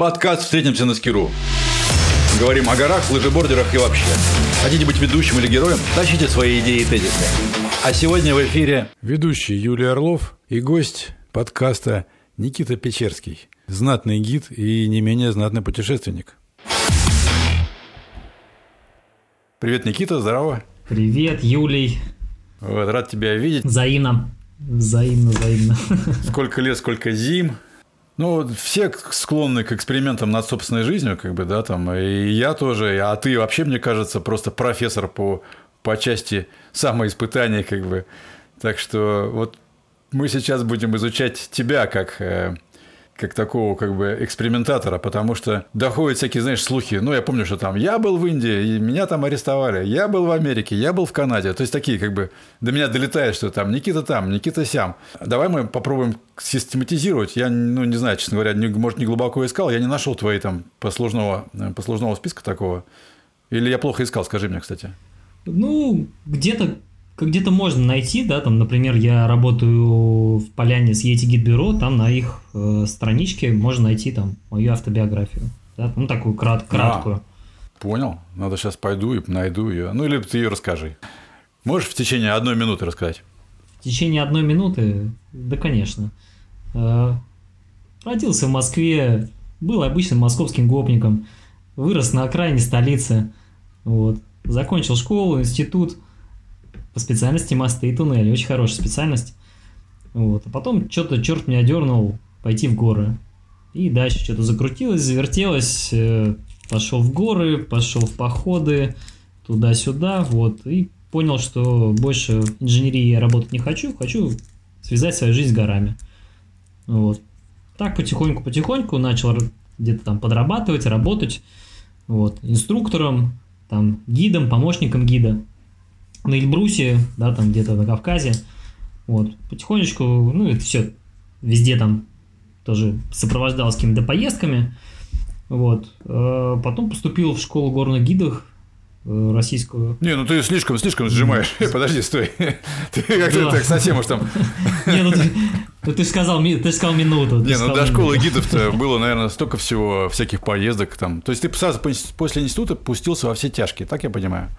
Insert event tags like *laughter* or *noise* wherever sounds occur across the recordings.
Подкаст «Встретимся на Скиру». Говорим о горах, лыжебордерах и вообще. Хотите быть ведущим или героем? Тащите свои идеи и тезисы. А сегодня в эфире... Ведущий Юлий Орлов и гость подкаста Никита Печерский. Знатный гид и не менее знатный путешественник. Привет, Никита, здорово. Привет, Юлий. Вот, рад тебя видеть. Взаимно. Взаимно, взаимно. Сколько лет, сколько зим. Ну, все склонны к экспериментам над собственной жизнью, как бы, да, там, и я тоже, а ты вообще, мне кажется, просто профессор по, по части самоиспытаний, как бы. Так что вот мы сейчас будем изучать тебя как э, как такого как бы экспериментатора, потому что доходят всякие, знаешь, слухи. Ну, я помню, что там я был в Индии, и меня там арестовали, я был в Америке, я был в Канаде. То есть такие как бы до меня долетает, что там Никита там, Никита сям. Давай мы попробуем систематизировать. Я, ну, не знаю, честно говоря, не, может, не глубоко искал, я не нашел твои там послужного, послужного списка такого. Или я плохо искал, скажи мне, кстати. Ну, где-то где-то можно найти, да, там, например, я работаю в Поляне с Git Bureau, там на их э, страничке можно найти там мою автобиографию, да, ну такую крат, краткую. А, понял, надо сейчас пойду и найду ее, ну или ты ее расскажи. Можешь в течение одной минуты рассказать? В течение одной минуты, да, конечно. Э, родился в Москве, был обычным московским гопником, вырос на окраине столицы, вот, закончил школу, институт – по специальности мосты и туннели. Очень хорошая специальность. Вот. А потом что-то черт меня дернул пойти в горы. И дальше что-то закрутилось, завертелось, э, пошел в горы, пошел в походы, туда-сюда, вот, и понял, что больше инженерии я работать не хочу, хочу связать свою жизнь с горами. Вот. Так потихоньку-потихоньку начал где-то там подрабатывать, работать, вот, инструктором, там, гидом, помощником гида на Эльбрусе, да, там где-то на Кавказе. Вот, потихонечку, ну, это все везде там тоже сопровождалось какими-то поездками. Вот. Э, потом поступил в школу горных гидов э, российскую. Не, ну ты слишком, слишком сжимаешь. Подожди, стой. *laughs* Ты как-то так совсем уж там... *laughs* Не, ну ты, ну ты сказал, ты сказал минуту. Не, ну до школы гидов-то *laughs* было, наверное, столько всего всяких поездок там. То есть ты сразу после института пустился во все тяжкие, так я понимаю?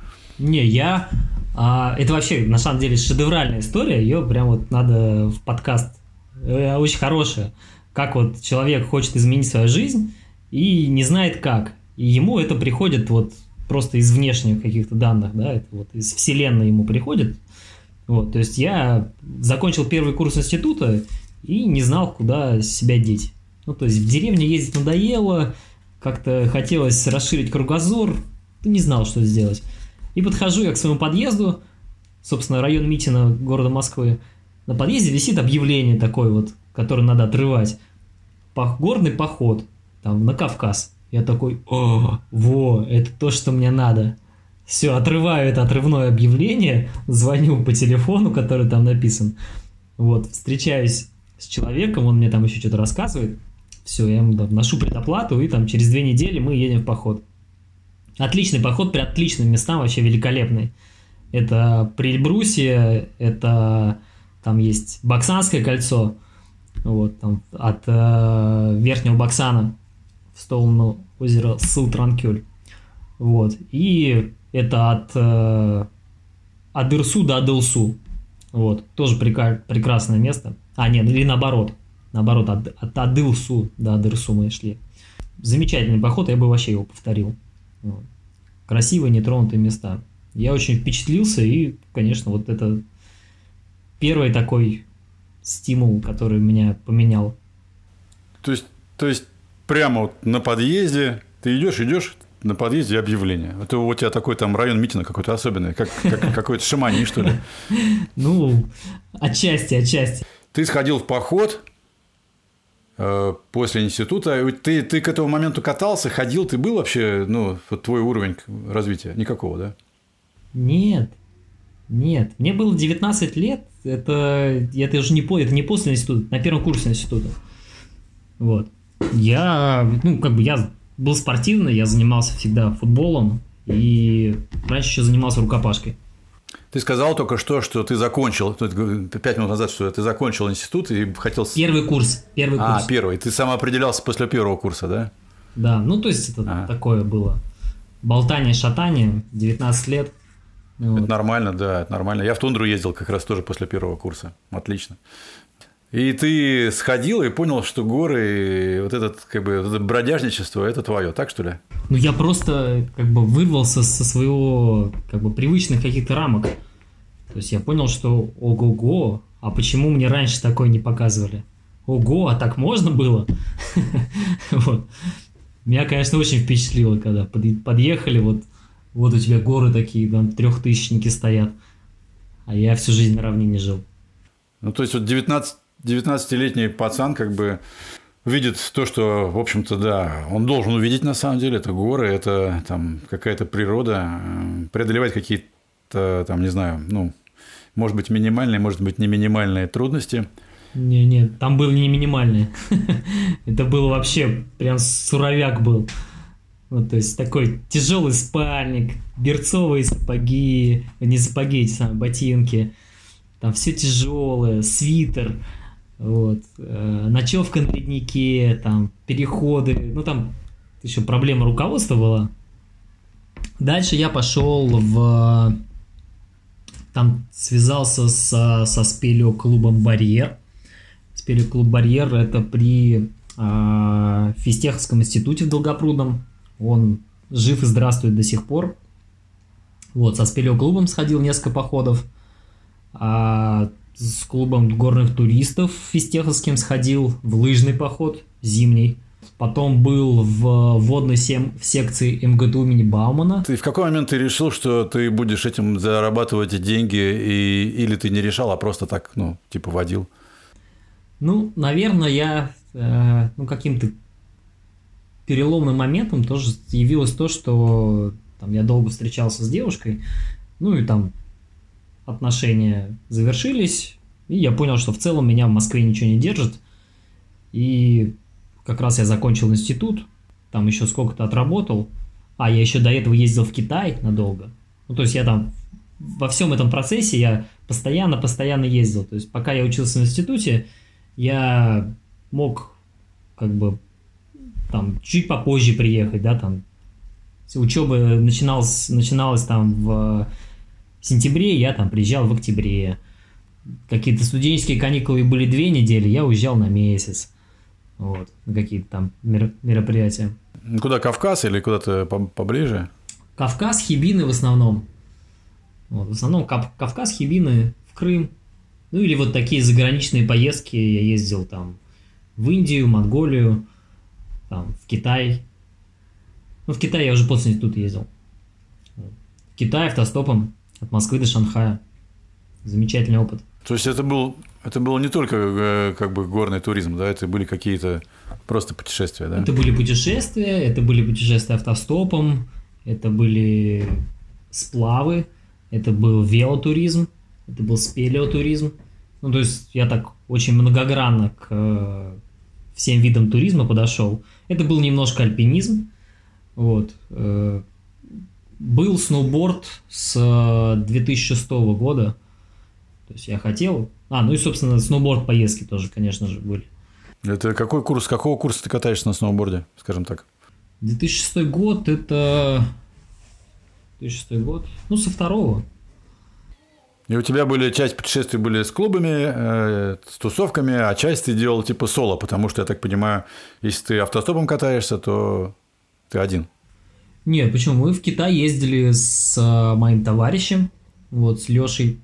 Не, я... А, это вообще, на самом деле, шедевральная история. Ее прям вот надо в подкаст. Э, очень хорошая. Как вот человек хочет изменить свою жизнь и не знает как. И ему это приходит вот просто из внешних каких-то данных, да, это вот из вселенной ему приходит. Вот, то есть я закончил первый курс института и не знал, куда себя деть. Ну, то есть в деревне ездить надоело, как-то хотелось расширить кругозор, не знал, что сделать. И подхожу я к своему подъезду, собственно, район Митина города Москвы. На подъезде висит объявление такое вот, которое надо отрывать. Горный поход, там, на Кавказ. Я такой, о, во, это то, что мне надо. Все, отрываю это отрывное объявление, звоню по телефону, который там написан. Вот, встречаюсь с человеком, он мне там еще что-то рассказывает. Все, я ему там, ношу предоплату, и там через две недели мы едем в поход. Отличный поход, при отличным местам, вообще великолепный. Это Прильбрусье, это там есть Баксанское кольцо, вот, там от э, Верхнего Баксана в сторону озера Сыл-Транкюль. Вот. И это от э, Адырсу до Адылсу. Вот. Тоже прека- прекрасное место. А, нет, или наоборот. Наоборот, от, от Адылсу до Адырсу мы шли. Замечательный поход, я бы вообще его повторил. Вот. Красивые нетронутые места. Я очень впечатлился, и, конечно, вот это первый такой стимул, который меня поменял. То есть, то есть прямо вот на подъезде ты идешь, идешь, на подъезде объявление. Это у тебя такой там район Митина какой-то особенный, как, как какой-то шамани, что ли? *laughs* Ну, отчасти, отчасти. Ты сходил в поход, после института. Ты, ты к этому моменту катался, ходил, ты был вообще, ну, твой уровень развития? Никакого, да? Нет, нет. Мне было 19 лет, это, это уже не, это не после института, на первом курсе института. Вот. Я, ну, как бы я был спортивный, я занимался всегда футболом, и раньше еще занимался рукопашкой. Ты сказал только что, что ты закончил, пять минут назад, что ты закончил институт и хотел... Первый курс. Первый а, курс. А, первый. Ты сам определялся после первого курса, да? Да, ну то есть это Ага. такое было. Болтание, шатание, 19 лет. Это вот. нормально, да, это нормально. Я в тундру ездил как раз тоже после первого курса. Отлично. И ты сходил и понял, что горы, и вот этот, как бы, вот это бродяжничество, это твое, так что ли? Ну я просто как бы вырвался со своего как бы привычных каких-то рамок. То есть я понял, что ого-го, а почему мне раньше такое не показывали? Ого, а так можно было? *laughs* Вот. Меня, конечно, очень впечатлило, когда под- подъехали, вот, вот у тебя горы такие, там трехтысячники стоят, а я всю жизнь на равнине жил. Ну, то есть, вот 19, 19-летний пацан как бы видит то, что, в общем-то, да, он должен увидеть на самом деле. Это горы, это там какая-то природа, э, преодолевать какие-то, там, не знаю, ну, может быть, минимальные, может быть, не минимальные трудности. Не-не, там были не минимальные. *laughs* Это был вообще прям суровяк был. Вот, то есть такой тяжелый спальник, берцовые сапоги, не сапоги, эти самые ботинки. Там все тяжелое, свитер, вот, э, ночевка на леднике, там переходы. Ну там еще проблема руководства была. Дальше я пошел в там связался со, со спелеоклубом «Барьер». Спелеоклуб «Барьер» – это при э, Физтеховском институте в Долгопрудном. Он жив и здравствует до сих пор. Вот, со спелеоклубом сходил несколько походов. А с клубом горных туристов Физтеховским сходил в лыжный поход зимний. Потом был в водной сем- в секции МГТУ имени Баумана. Ты в какой момент ты решил, что ты будешь этим зарабатывать деньги, и, или ты не решал, а просто так, ну, типа водил? Ну, наверное, я э, ну, каким-то переломным моментом тоже явилось то, что там, я долго встречался с девушкой, ну и там отношения завершились, и я понял, что в целом меня в Москве ничего не держит. И как раз я закончил институт, там еще сколько-то отработал, а я еще до этого ездил в Китай надолго. Ну, то есть я там во всем этом процессе я постоянно-постоянно ездил. То есть пока я учился в институте, я мог как бы там чуть попозже приехать, да, там учеба начиналась, начиналась там в сентябре, я там приезжал в октябре. Какие-то студенческие каникулы были две недели, я уезжал на месяц. Вот, на какие-то там мер- мероприятия. Куда, Кавказ или куда-то по- поближе? Кавказ, Хибины в основном. Вот, в основном Кав- Кавказ, Хибины, в Крым. Ну или вот такие заграничные поездки. Я ездил там в Индию, Монголию, там, в Китай. Ну, в Китай я уже после института ездил. В Китай автостопом от Москвы до Шанхая. Замечательный опыт. То есть это был, это было не только э, как бы горный туризм, да, это были какие-то просто путешествия, да? Это были путешествия, это были путешествия автостопом, это были сплавы, это был велотуризм, это был спелеотуризм. Ну, то есть я так очень многогранно к э, всем видам туризма подошел. Это был немножко альпинизм. Вот. Э, Был сноуборд с э, 2006 года. То есть я хотел... А, ну и, собственно, сноуборд поездки тоже, конечно же, были. Это какой курс, какого курса ты катаешься на сноуборде, скажем так? 2006 год это... 2006 год? Ну, со второго. И у тебя были часть путешествий были с клубами, э, с тусовками, а часть ты делал типа соло, потому что, я так понимаю, если ты автостопом катаешься, то ты один. Нет, почему? Мы в Китай ездили с э, моим товарищем, вот, с Лешей.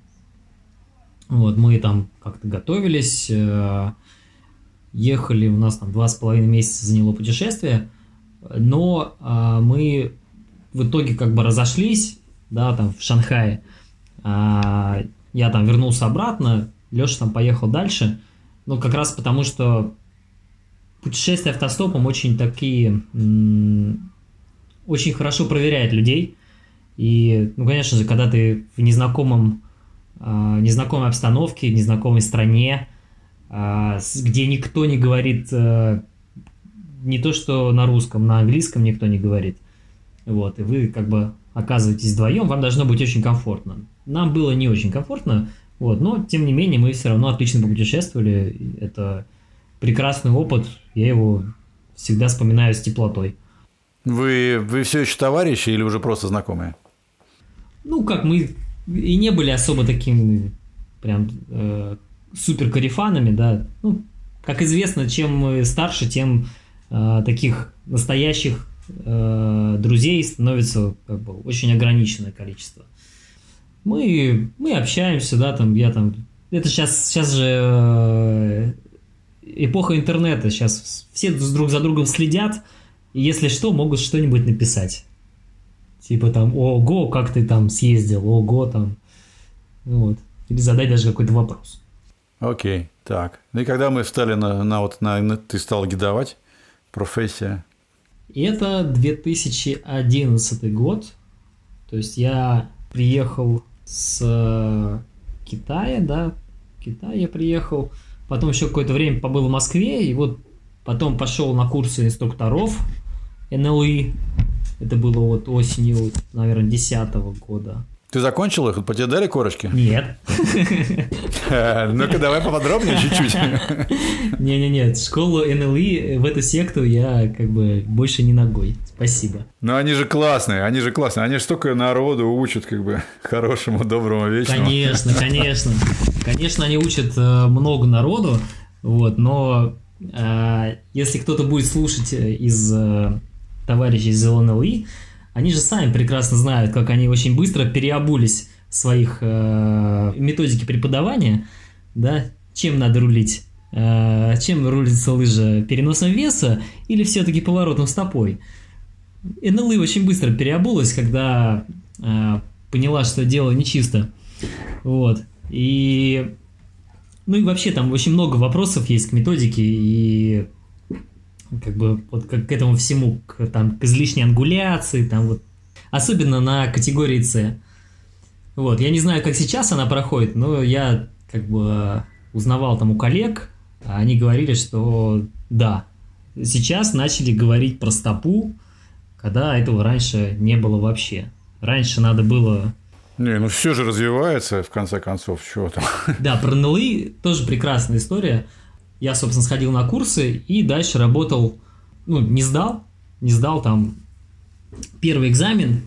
Вот, мы там как-то готовились, э, ехали, у нас там два с половиной месяца заняло путешествие, но э, мы в итоге как бы разошлись, да, там в Шанхае. А, я там вернулся обратно, Леша там поехал дальше, ну, как раз потому, что путешествия автостопом очень такие, очень хорошо проверяет людей. И, ну, конечно же, когда ты в незнакомом, а, незнакомой обстановке, незнакомой стране, с- где никто не говорит а, не то, что на русском, на английском никто не говорит. Вот, и вы как бы оказываетесь вдвоем, вам должно быть очень комфортно. Нам было не очень комфортно, вот, но тем не менее мы все равно отлично попутешествовали. Это прекрасный опыт, я его всегда вспоминаю с теплотой. Вы, вы все еще товарищи или уже просто знакомые? Ну, как мы и не были особо такими прям э, супер карифанами, да. Ну, как известно, чем мы старше, тем э, таких настоящих э, друзей становится как бы, очень ограниченное количество. Мы, мы общаемся, да, там, я там... Это сейчас, сейчас же э, эпоха интернета, сейчас все друг за другом следят, и если что, могут что-нибудь написать. Типа там, ого, как ты там съездил, ого, там. Вот. Или задать даже какой-то вопрос. Окей, так. Ну и когда мы встали на, на вот на, на ты стал гидовать, профессия? Это 2011 год. То есть я приехал с э, Китая, да, в Китай я приехал. Потом еще какое-то время побыл в Москве, и вот потом пошел на курсы инструкторов НЛИ. Это было вот осенью, наверное, 2010 года. Ты закончил их? По тебе дали корочки? Нет. Ну-ка, давай поподробнее чуть-чуть. *laughs* Не-не-не, школу НЛИ в эту секту я как бы больше не ногой. Спасибо. Ну, они же классные, они же классные. Они же столько народу учат как бы хорошему, доброму, вечному. Конечно, конечно. Конечно, они учат э, много народу, вот, но э, если кто-то будет слушать из э, товарищей из ЛНЛИ, они же сами прекрасно знают, как они очень быстро переобулись в своих э, методике преподавания, да, чем надо рулить, э, чем рулится лыжа, переносом веса или все-таки поворотом стопой. НЛИ очень быстро переобулась, когда э, поняла, что дело нечисто. Вот. И ну и вообще там очень много вопросов есть к методике, и как бы вот к, к этому всему, к, там, к излишней ангуляции, там вот, особенно на категории С. Вот, я не знаю, как сейчас она проходит, но я как бы узнавал там у коллег, они говорили, что да, сейчас начали говорить про стопу, когда этого раньше не было вообще. Раньше надо было не, ну все же развивается, в конце концов, чего там. *laughs* Да, про НЛИ тоже прекрасная история. Я, собственно, сходил на курсы и дальше работал, ну, не сдал, не сдал там первый экзамен,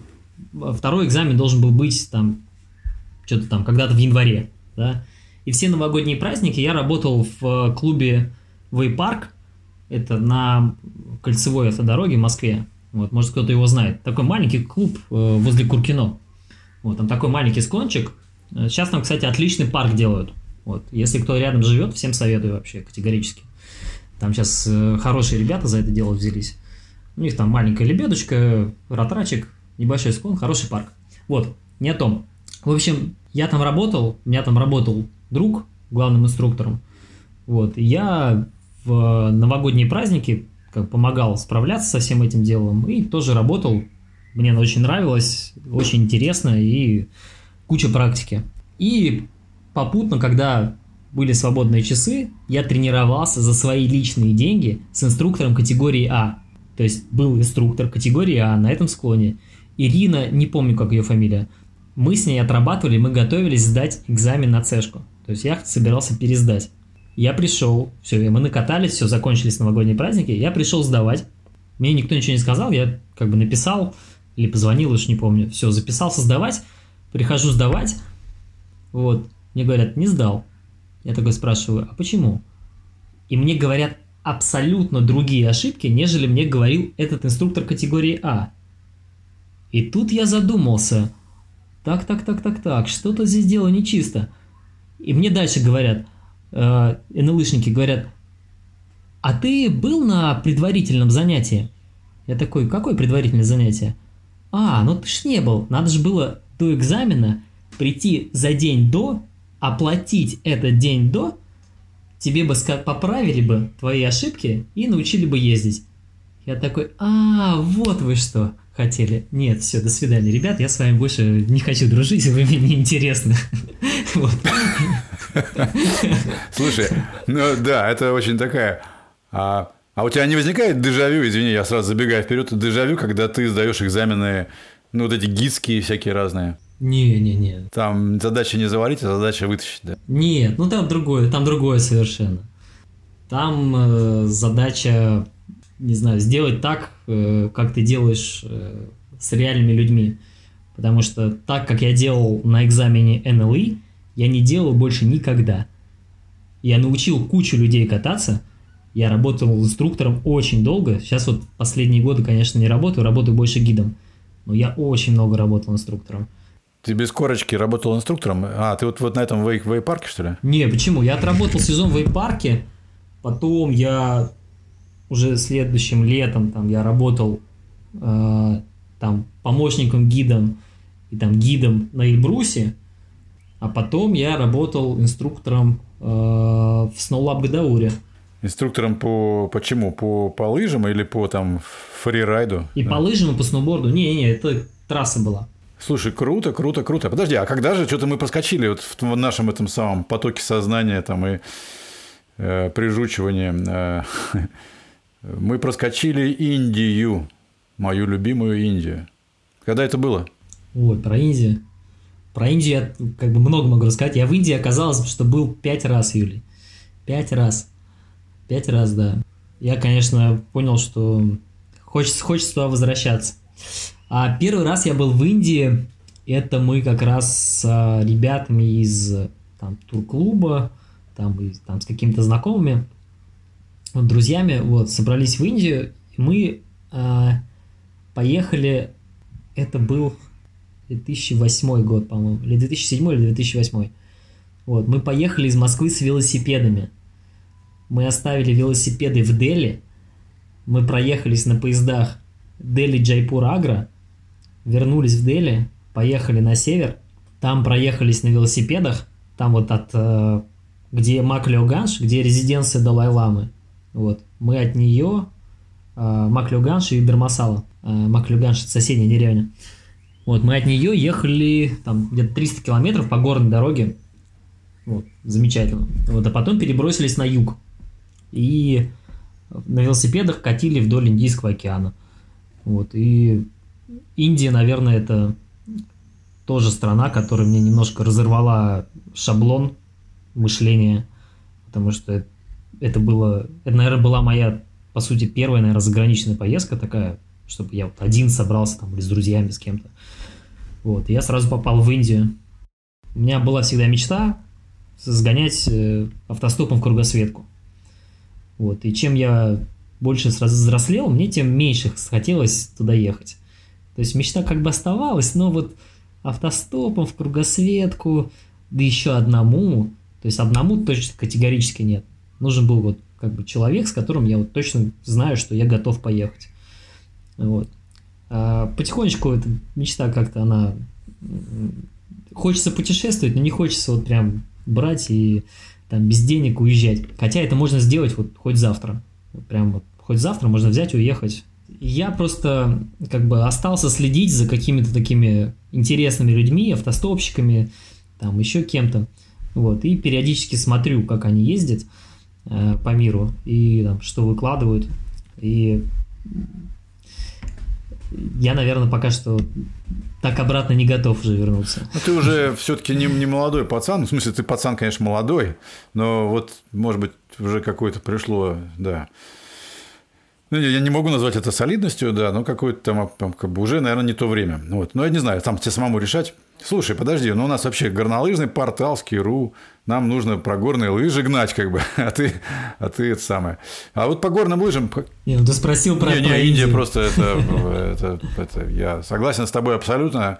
второй экзамен должен был быть там что-то там когда-то в январе, да, и все новогодние праздники я работал в клубе Вейпарк, это на кольцевой автодороге в Москве, вот, может кто-то его знает, такой маленький клуб э, возле Куркино, вот, там такой маленький склончик, сейчас там, кстати, отличный парк делают, вот. Если кто рядом живет, всем советую вообще категорически. Там сейчас э, хорошие ребята за это дело взялись. У них там маленькая лебедочка, ратрачик, небольшой склон, хороший парк. Вот, не о том. В общем, я там работал, у меня там работал друг главным инструктором. Вот, и я в новогодние праздники как помогал справляться со всем этим делом и тоже работал. Мне очень нравилось, очень интересно и куча практики. И попутно, когда были свободные часы, я тренировался за свои личные деньги с инструктором категории А. То есть был инструктор категории А на этом склоне. Ирина, не помню, как ее фамилия. Мы с ней отрабатывали, мы готовились сдать экзамен на цешку. То есть я собирался пересдать. Я пришел, все, мы накатались, все, закончились новогодние праздники, я пришел сдавать. Мне никто ничего не сказал, я как бы написал или позвонил, уж не помню. Все, записался сдавать, прихожу сдавать, вот, мне говорят, не сдал. Я такой спрашиваю, а почему? И мне говорят абсолютно другие ошибки, нежели мне говорил этот инструктор категории А. И тут я задумался. Так, так, так, так, так, что-то здесь дело нечисто. И мне дальше говорят, э, НЛышники говорят, а ты был на предварительном занятии? Я такой, какое предварительное занятие? А, ну ты ж не был. Надо же было до экзамена прийти за день до оплатить этот день до, тебе бы поправили бы твои ошибки и научили бы ездить. Я такой, а, вот вы что хотели. Нет, все, до свидания, ребят, я с вами больше не хочу дружить, вы мне не интересны. *laughs* Слушай, ну да, это очень такая... А, у тебя не возникает дежавю, извини, я сразу забегаю вперед, дежавю, когда ты сдаешь экзамены, ну вот эти гидские всякие разные? Не-не-не. Там задача не заварить, а задача вытащить, да? Нет, ну там другое, там другое совершенно. Там э, задача не знаю, сделать так, э, как ты делаешь э, с реальными людьми. Потому что так, как я делал на экзамене НЛИ, я не делал больше никогда. Я научил кучу людей кататься, я работал инструктором очень долго. Сейчас вот последние годы, конечно, не работаю, работаю больше гидом. Но я очень много работал инструктором. Ты без корочки работал инструктором? А, ты вот, вот на этом вей- вейпарке, что ли? Не, почему? Я отработал сезон в вейпарке, потом я уже следующим летом там я работал э, там помощником гидом и там гидом на Эльбрусе, а потом я работал инструктором э, в Сноулаб Гадауре. Инструктором по почему? По, по лыжам или по там фрирайду? И Да. по лыжам, и по сноуборду. Не-не, это трасса была. Слушай, круто, круто, круто. Подожди, а когда же что-то мы проскочили вот в нашем этом самом потоке сознания там и э, прижучивания? э, *laughs* мы проскочили Индию, мою любимую Индию. Когда это было? Ой, про Индию. Про Индию я как бы много могу рассказать. Я в Индии оказалось, что был пять раз, Юлий. Пять раз. Пять раз, да. Я, конечно, понял, что хочется, хочется туда возвращаться. А первый раз я был в Индии, это мы как раз с а, ребятами из там, турклуба, там, и, там с какими-то знакомыми, вот, друзьями, вот, собрались в Индию, и мы а, поехали, это был 2008 год, по-моему, или 2007 или 2008. Вот, мы поехали из Москвы с велосипедами. Мы оставили велосипеды в Дели, мы проехались на поездах Дели-Джайпур-Агра, вернулись в Дели, поехали на север, там проехались на велосипедах, там вот от, э, где Маклиоганш, где резиденция Далай-Ламы, вот, мы от нее, э, Маклиоганш и Бермасала, э, Маклиоганш это соседняя деревня, вот, мы от нее ехали там где-то 300 километров по горной дороге, вот, замечательно, вот, а потом перебросились на юг, и на велосипедах катили вдоль Индийского океана. Вот, и Индия, наверное, это тоже страна, которая мне немножко разорвала шаблон мышления, потому что это было, это, наверное, была моя, по сути, первая, наверное, заграничная поездка такая, чтобы я вот один собрался там или с друзьями, с кем-то. Вот, и я сразу попал в Индию. У меня была всегда мечта сгонять э, автостопом в кругосветку. Вот, и чем я больше взрослел, мне тем меньше хотелось туда ехать. То есть мечта как бы оставалась, но вот автостопом в кругосветку, да еще одному, то есть одному точно категорически нет. Нужен был вот как бы человек, с которым я вот точно знаю, что я готов поехать. Вот. А потихонечку эта мечта как-то она... Хочется путешествовать, но не хочется вот прям брать и там без денег уезжать. Хотя это можно сделать вот хоть завтра. Прям вот хоть завтра можно взять и уехать. Я просто как бы остался следить за какими-то такими интересными людьми, автостопщиками, там еще кем-то. Вот, и периодически смотрю, как они ездят э, по миру и там, что выкладывают. И я, наверное, пока что так обратно не готов уже вернуться. Ну, ты уже все-таки не, не молодой пацан. В смысле, ты пацан, конечно, молодой, но вот, может быть, уже какое-то пришло, да. Ну, я не могу назвать это солидностью, да, но какое-то там, там как бы уже, наверное, не то время. Вот. Но я не знаю, там тебе самому решать. Слушай, подожди, ну у нас вообще горнолыжный портал Скиру, нам нужно про горные лыжи гнать, как бы, *laughs* а ты, а ты это самое. А вот по горным лыжам... Не, ну ты спросил про, не, про не, Индия Индию. просто это, *laughs* это, это, я согласен с тобой абсолютно.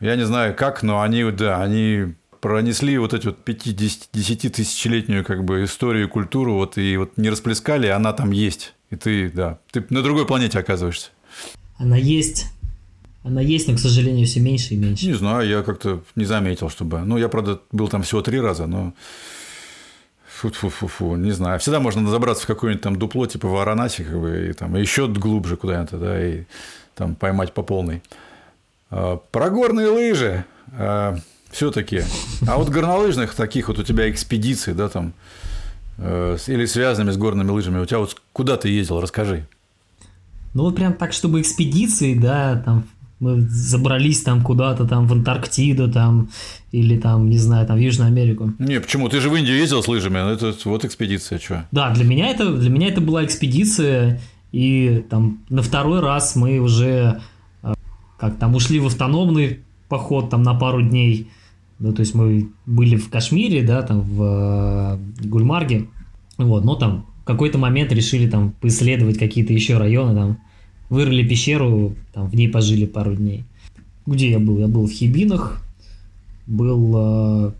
Я не знаю как, но они, да, они пронесли вот эти вот 50 тысячелетнюю как бы историю и культуру, вот и вот не расплескали, она там есть. И ты, да, ты на другой планете оказываешься. Она есть. Она есть, но, к сожалению, все меньше и меньше. Не знаю, я как-то не заметил, чтобы... Ну, я, правда, был там всего три раза, но... Фу-фу-фу-фу, не знаю. Всегда можно забраться в какое-нибудь там дупло, типа Варанаси, как бы, и там еще глубже куда-нибудь, да, и там поймать по полной. А, про горные лыжи а, все-таки. А вот горнолыжных таких вот у тебя экспедиций, да, там, э, или связанными с горными лыжами, у тебя вот куда ты ездил, расскажи. Ну вот прям так, чтобы экспедиции, да, там мы забрались там куда-то там в Антарктиду там или там, не знаю, там в Южную Америку. Не, почему? Ты же в Индию ездил с лыжами, ну, это вот экспедиция, что? Да, для меня это, для меня это была экспедиция, и там на второй раз мы уже э, как там ушли в автономный поход там на пару дней, ну, то есть мы были в Кашмире, да, там в э, Гульмарге, вот, но там в какой-то момент решили там поисследовать какие-то еще районы, там вырыли пещеру, там в ней пожили пару дней. Где я был? Я был в Хибинах, был... Э,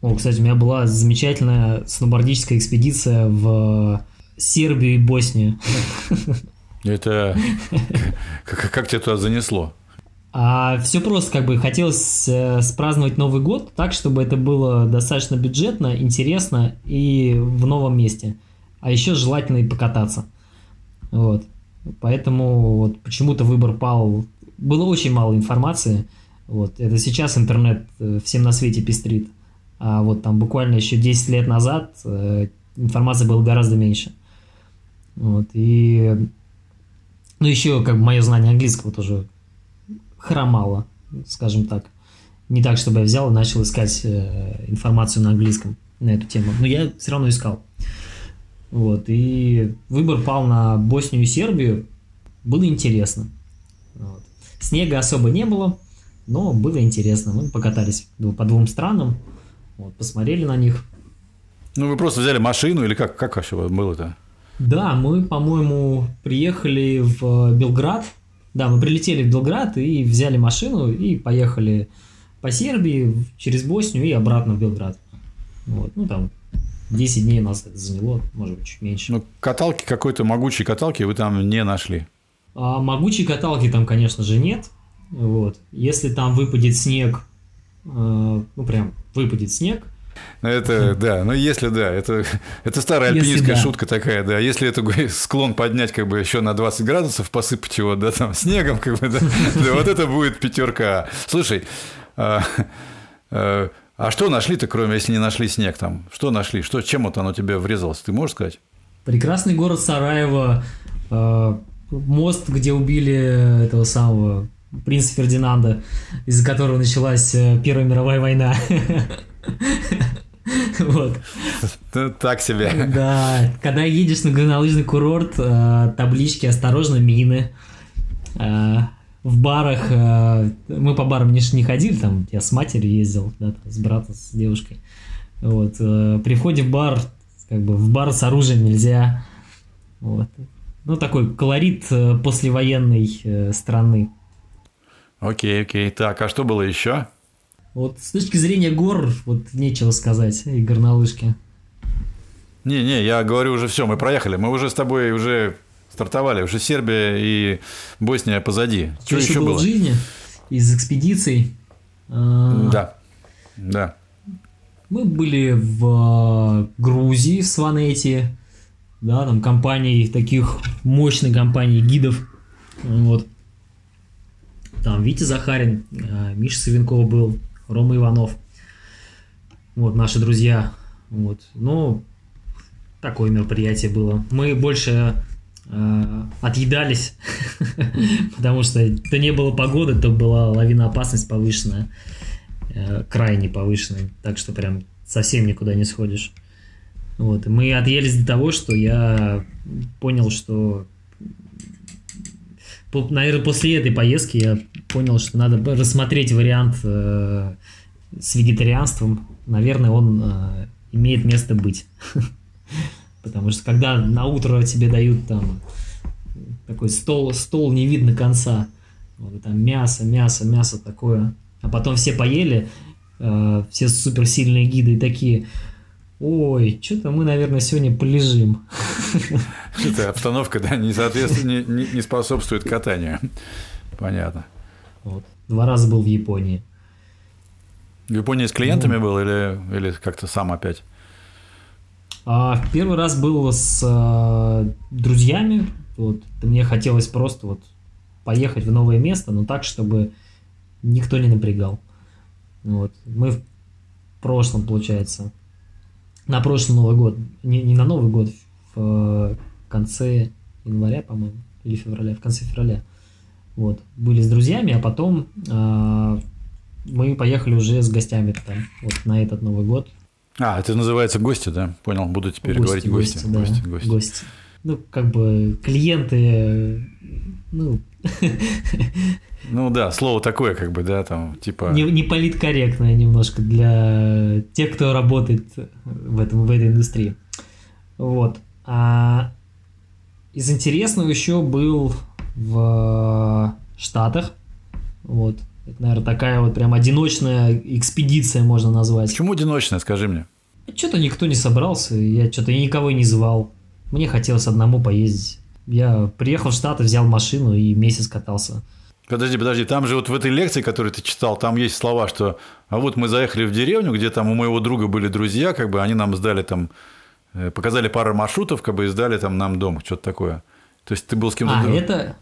о, кстати, у меня была замечательная сноубордическая экспедиция в Сербию и Боснию. *laughs* Это... Как, как тебя туда занесло? А все просто, как бы хотелось э, спраздновать Новый год так, чтобы это было достаточно бюджетно, интересно и в новом месте. А еще желательно и покататься. Вот. Поэтому вот почему-то выбор пал. Было очень мало информации. Вот. Это сейчас интернет э, всем на свете пестрит. А вот там буквально еще 10 лет назад э, информации было гораздо меньше. Вот. И ну, еще как бы мое знание английского тоже хромало, скажем так. Не так, чтобы я взял и начал искать э, информацию на английском на эту тему. Но я все равно искал. Вот, и выбор пал на Боснию и Сербию. Было интересно. Вот. Снега особо не было, но было интересно. Мы покатались по двум странам, вот, посмотрели на них. Ну, вы просто взяли машину или как, как вообще было-то? Да, мы, по-моему, приехали в Белград. Да, мы прилетели в Белград и взяли машину и поехали по Сербии через Боснию и обратно в Белград. Вот, ну там 10 дней нас это заняло, может быть, чуть меньше. Ну, каталки какой-то могучей каталки вы там не нашли. А могучей каталки там, конечно же, нет. Вот. Если там выпадет снег, э, ну прям выпадет снег, ну, это, *laughs* да, ну если да, это, *laughs* это старая альпинистская да. шутка такая, да. Если это *laughs* склон поднять как бы еще на 20 градусов, посыпать его, да, там, снегом, как бы, да, да вот это будет пятерка. Слушай, а, что нашли-то, кроме, если не нашли снег там? Что нашли? Что, чем вот оно тебе врезалось? Ты можешь сказать? Прекрасный город Сараево, э, мост, где убили этого самого принца Фердинанда, из-за которого началась э, Первая мировая война. *laughs* Вот. Так себе. Да, когда едешь на горнолыжный курорт, э, таблички «Осторожно, мины», в барах, э, мы по барам не, не ходили, там я с матерью ездил, да, с братом, с девушкой. Вот, э, при входе в бар, как бы в бар с оружием нельзя. Вот. Ну, такой колорит э, послевоенной страны. Окей, окей. Так, а что было еще? Вот с точки зрения гор, вот нечего сказать, и горнолыжки. Не-не, я говорю уже все, мы проехали. Мы уже с тобой уже стартовали. Уже Сербия и Босния позади. Что, Что еще было в жизни? Из экспедиций? А, да, да. Мы были в а, Грузии, в Сванете, да, там компании, таких мощной компании гидов, вот. Там Витя Захарин, а, Миша Савенков был, Рома Иванов, вот, наши друзья, вот. Ну, такое мероприятие было. Мы больше отъедались, *laughs* потому что то не было погоды, то была лавина опасность повышенная, э, крайне повышенная, так что прям совсем никуда не сходишь. Вот. Мы отъелись до того, что я понял, что наверное, после этой поездки я понял, что надо рассмотреть вариант э, с вегетарианством. Наверное, он э, имеет место быть. *laughs* Потому что когда на утро тебе дают там такой стол, стол не видно конца, вот, там мясо, мясо, мясо такое, а потом все поели, э, все суперсильные гиды и такие, ой, что-то мы, наверное, сегодня полежим. Это обстановка, да, не, соответственно, не, не способствует катанию. Понятно. Вот. Два раза был в Японии. В Японии с клиентами ну, был или, или как-то сам опять? А, первый раз был с а, друзьями. Вот, мне хотелось просто вот поехать в новое место, но так, чтобы никто не напрягал. Вот. Мы в прошлом, получается, на прошлый Новый год, не, не на Новый год, в конце января, по-моему, или февраля, в конце февраля. Вот, были с друзьями, а потом э, мы поехали уже с гостями там, вот на этот Новый год. А, это называется гости, да? Понял, буду теперь гости, говорить гости. Гости, да, гости, гости. гости. Ну, как бы клиенты, ну... *laughs* Ну да, слово такое, как бы, да, там, типа... Не, не политкорректное немножко для тех, кто работает в, этом, в этой индустрии. Вот. А из интересного еще был в Штатах. Вот. Это, наверное, такая вот прям одиночная экспедиция, можно назвать. Почему одиночная, скажи мне? Что-то никто не собрался, я что-то никого не звал. Мне хотелось одному поездить. Я приехал в Штаты, взял машину и месяц катался. Подожди, подожди, там же вот в этой лекции, которую ты читал, там есть слова, что а вот мы заехали в деревню, где там у моего друга были друзья, как бы они нам сдали там, э, показали пару маршрутов, как бы и сдали там нам дом, что-то такое. То есть ты был с кем-то... А, друг... это...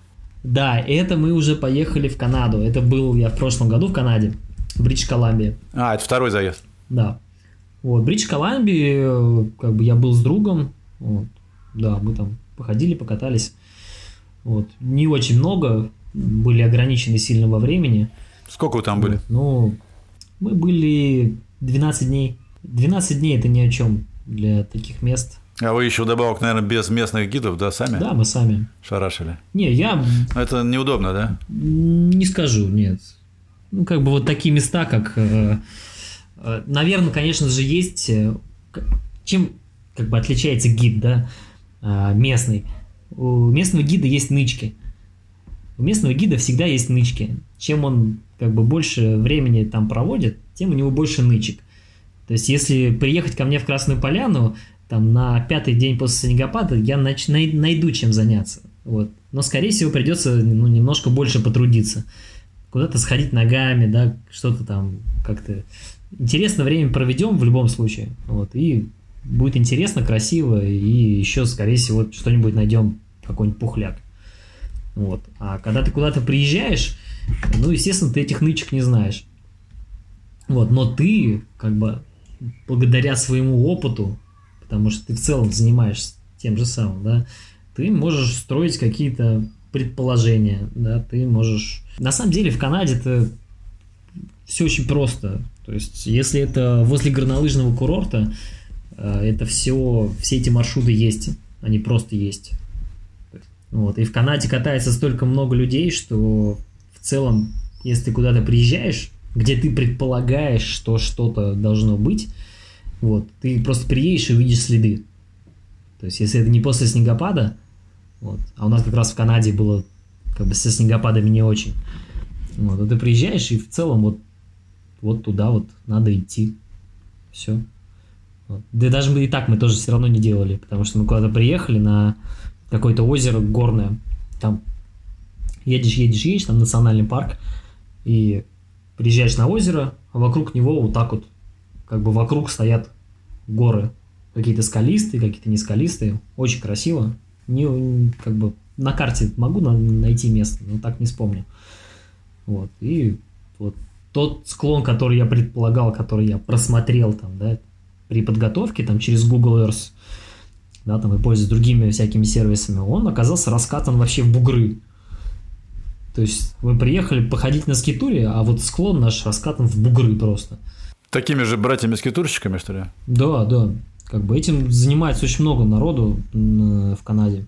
Да, это мы уже поехали в Канаду. Это был я в прошлом году в Канаде, в Бридж-Колумбии. А, это второй заезд. Да. Вот, Бридж-Колумбии, э, как бы я был с другом, вот, да, мы там походили, покатались. Вот. Не очень много, были ограничены сильно во времени. Сколько вы там были? Ну, мы были 12 дней. 12 дней это ни о чем для таких мест. А вы еще добавок, наверное, без местных гидов, да, сами? Да, мы сами. Шарашили. Не, я... Это неудобно, да? Не скажу, нет. Ну, как бы вот такие места, как... Э, э, наверное, конечно же, есть... Э, чем как бы отличается гид, да? Местный. У местного гида есть нычки. У местного гида всегда есть нычки. Чем он как бы больше времени там проводит, тем у него больше нычек. То есть, если приехать ко мне в Красную Поляну, там на пятый день после снегопада я нач- найду чем заняться. Вот. Но, скорее всего, придется ну, немножко больше потрудиться. Куда-то сходить ногами, да, что-то там как-то... Интересное время проведем в любом случае. Вот. И будет интересно, красиво, и еще, скорее всего, что-нибудь найдем, какой-нибудь пухляк. Вот. А когда ты куда-то приезжаешь, ну, естественно, ты этих нычек не знаешь. Вот, но ты, как бы, благодаря своему опыту, потому что ты в целом занимаешься тем же самым, да, ты можешь строить какие-то предположения, да, ты можешь... На самом деле в Канаде это все очень просто. То есть, если это возле горнолыжного курорта, Э, это все, все эти маршруты есть, они просто есть. Вот. И в Канаде катается столько много людей, что в целом, если ты куда-то приезжаешь, где ты предполагаешь, что что-то должно быть, вот, ты просто приедешь и увидишь следы. То есть, если это не после снегопада, вот, а у нас как раз в Канаде было как бы со снегопадами не очень, вот, ты приезжаешь и в целом вот, вот туда вот надо идти. Все. Да даже и так мы тоже все равно не делали, потому что мы куда-то приехали на какое-то озеро горное, там едешь, едешь, едешь, там национальный парк, и приезжаешь на озеро, а вокруг него вот так вот, как бы вокруг стоят горы, какие-то скалистые, какие-то не скалистые, очень красиво. Не, как бы на карте могу найти место, но так не вспомню. Вот, и вот тот склон, который я предполагал, который я просмотрел там, да, при подготовке там через Google Earth, да, там и пользуясь другими всякими сервисами, он оказался раскатан вообще в бугры. То есть вы приехали походить на скитуре, а вот склон наш раскатан в бугры просто. Такими же братьями-скитурщиками, что ли? Да, да. Как бы этим занимается очень много народу в Канаде.